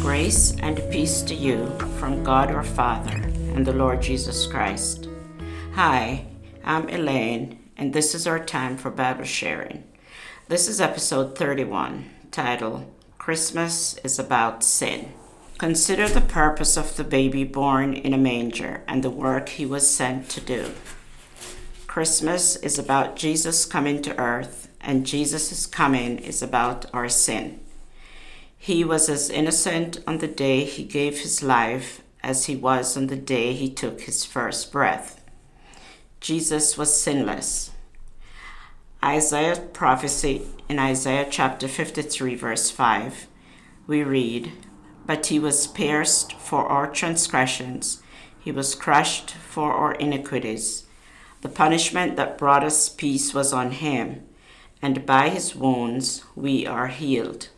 Grace and peace to you from God our Father and the Lord Jesus Christ. Hi, I'm Elaine, and this is our time for Bible sharing. This is episode 31, titled Christmas is About Sin. Consider the purpose of the baby born in a manger and the work he was sent to do. Christmas is about Jesus coming to earth, and Jesus' coming is about our sin. He was as innocent on the day he gave his life as he was on the day he took his first breath. Jesus was sinless. Isaiah prophecy in Isaiah chapter 53, verse 5, we read, But he was pierced for our transgressions, he was crushed for our iniquities. The punishment that brought us peace was on him, and by his wounds we are healed.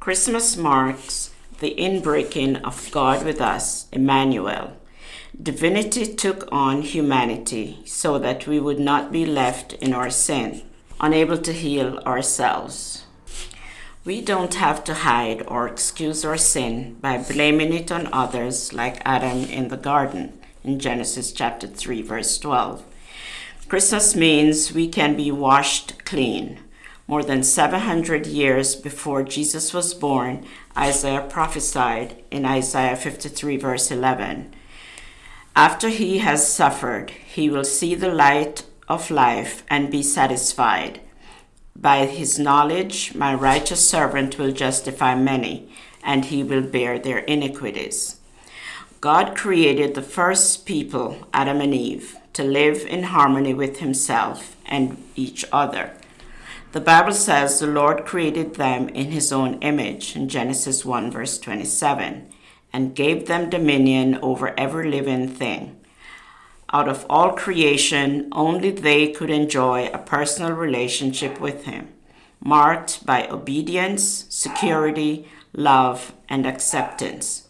Christmas marks the inbreaking of God with us, Emmanuel. Divinity took on humanity so that we would not be left in our sin, unable to heal ourselves. We don't have to hide or excuse our sin by blaming it on others like Adam in the garden in Genesis chapter 3 verse 12. Christmas means we can be washed clean more than 700 years before Jesus was born, Isaiah prophesied in Isaiah 53, verse 11. After he has suffered, he will see the light of life and be satisfied. By his knowledge, my righteous servant will justify many, and he will bear their iniquities. God created the first people, Adam and Eve, to live in harmony with himself and each other. The Bible says the Lord created them in his own image in Genesis 1, verse 27, and gave them dominion over every living thing. Out of all creation, only they could enjoy a personal relationship with him, marked by obedience, security, love, and acceptance.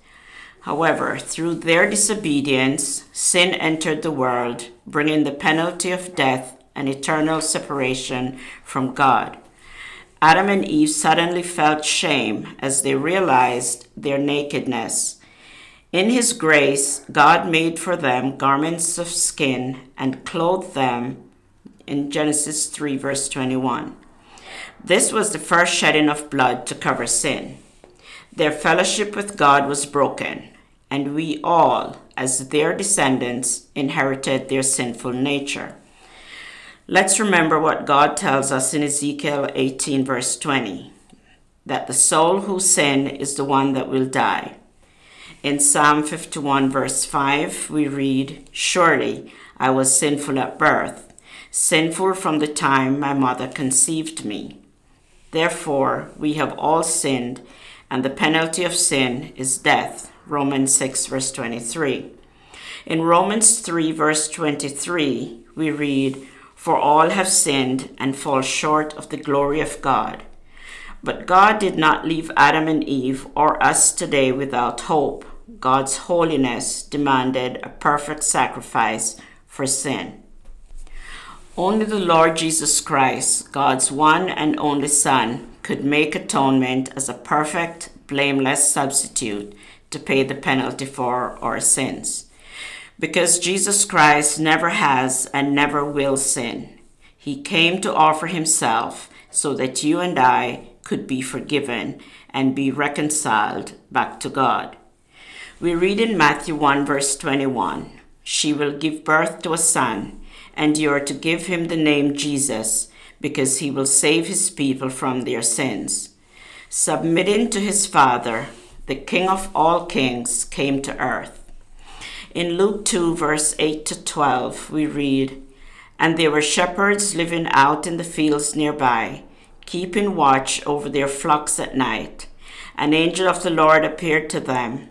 However, through their disobedience, sin entered the world, bringing the penalty of death and eternal separation from God. Adam and Eve suddenly felt shame as they realized their nakedness. In His grace, God made for them garments of skin and clothed them in Genesis 3, verse 21. This was the first shedding of blood to cover sin. Their fellowship with God was broken, and we all, as their descendants, inherited their sinful nature. Let's remember what God tells us in Ezekiel 18, verse 20 that the soul who sin is the one that will die. In Psalm 51, verse 5, we read, Surely I was sinful at birth, sinful from the time my mother conceived me. Therefore, we have all sinned, and the penalty of sin is death. Romans 6, verse 23. In Romans 3, verse 23, we read, for all have sinned and fall short of the glory of God. But God did not leave Adam and Eve or us today without hope. God's holiness demanded a perfect sacrifice for sin. Only the Lord Jesus Christ, God's one and only Son, could make atonement as a perfect, blameless substitute to pay the penalty for our sins because Jesus Christ never has and never will sin. He came to offer himself so that you and I could be forgiven and be reconciled back to God. We read in Matthew 1, verse 21 She will give birth to a son, and you are to give him the name Jesus, because he will save his people from their sins. Submitting to his Father, the King of all kings came to earth. In Luke 2, verse 8 to 12, we read, And there were shepherds living out in the fields nearby, keeping watch over their flocks at night. An angel of the Lord appeared to them,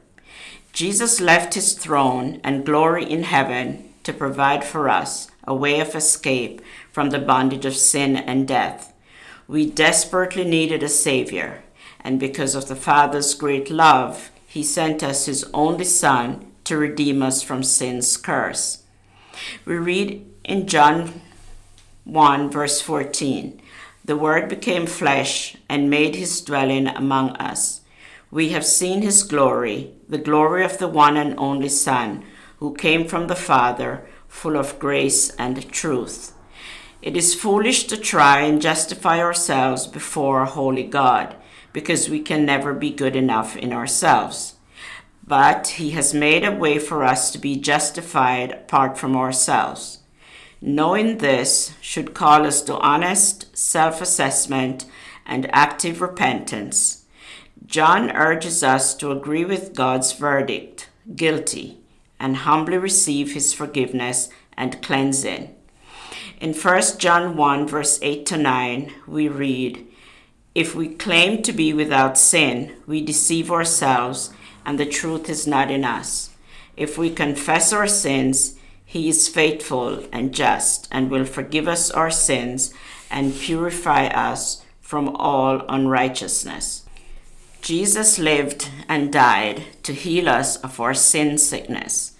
Jesus left his throne and glory in heaven to provide for us a way of escape from the bondage of sin and death. We desperately needed a Savior, and because of the Father's great love, he sent us his only Son to redeem us from sin's curse. We read in John 1, verse 14 The Word became flesh and made his dwelling among us. We have seen his glory, the glory of the one and only Son, who came from the Father, full of grace and truth. It is foolish to try and justify ourselves before a holy God because we can never be good enough in ourselves. But He has made a way for us to be justified apart from ourselves. Knowing this should call us to honest self assessment and active repentance. John urges us to agree with God's verdict, guilty, and humbly receive his forgiveness and cleansing. In 1 John 1, verse 8 to 9, we read, if we claim to be without sin, we deceive ourselves, and the truth is not in us. If we confess our sins, he is faithful and just and will forgive us our sins and purify us from all unrighteousness. Jesus lived and died to heal us of our sin sickness.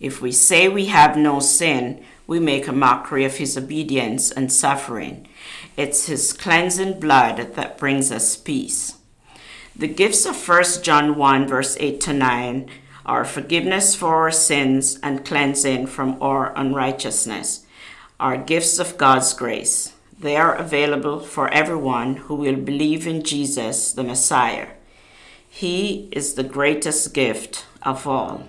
If we say we have no sin, we make a mockery of his obedience and suffering. It's his cleansing blood that brings us peace. The gifts of 1 John 1, verse 8 to 9 are forgiveness for our sins and cleansing from our unrighteousness, are gifts of God's grace. They are available for everyone who will believe in Jesus, the Messiah. He is the greatest gift of all.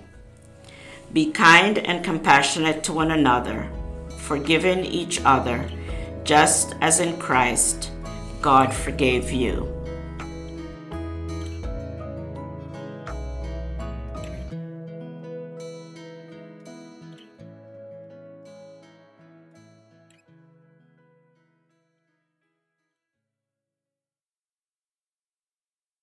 Be kind and compassionate to one another, forgiving each other, just as in Christ God forgave you.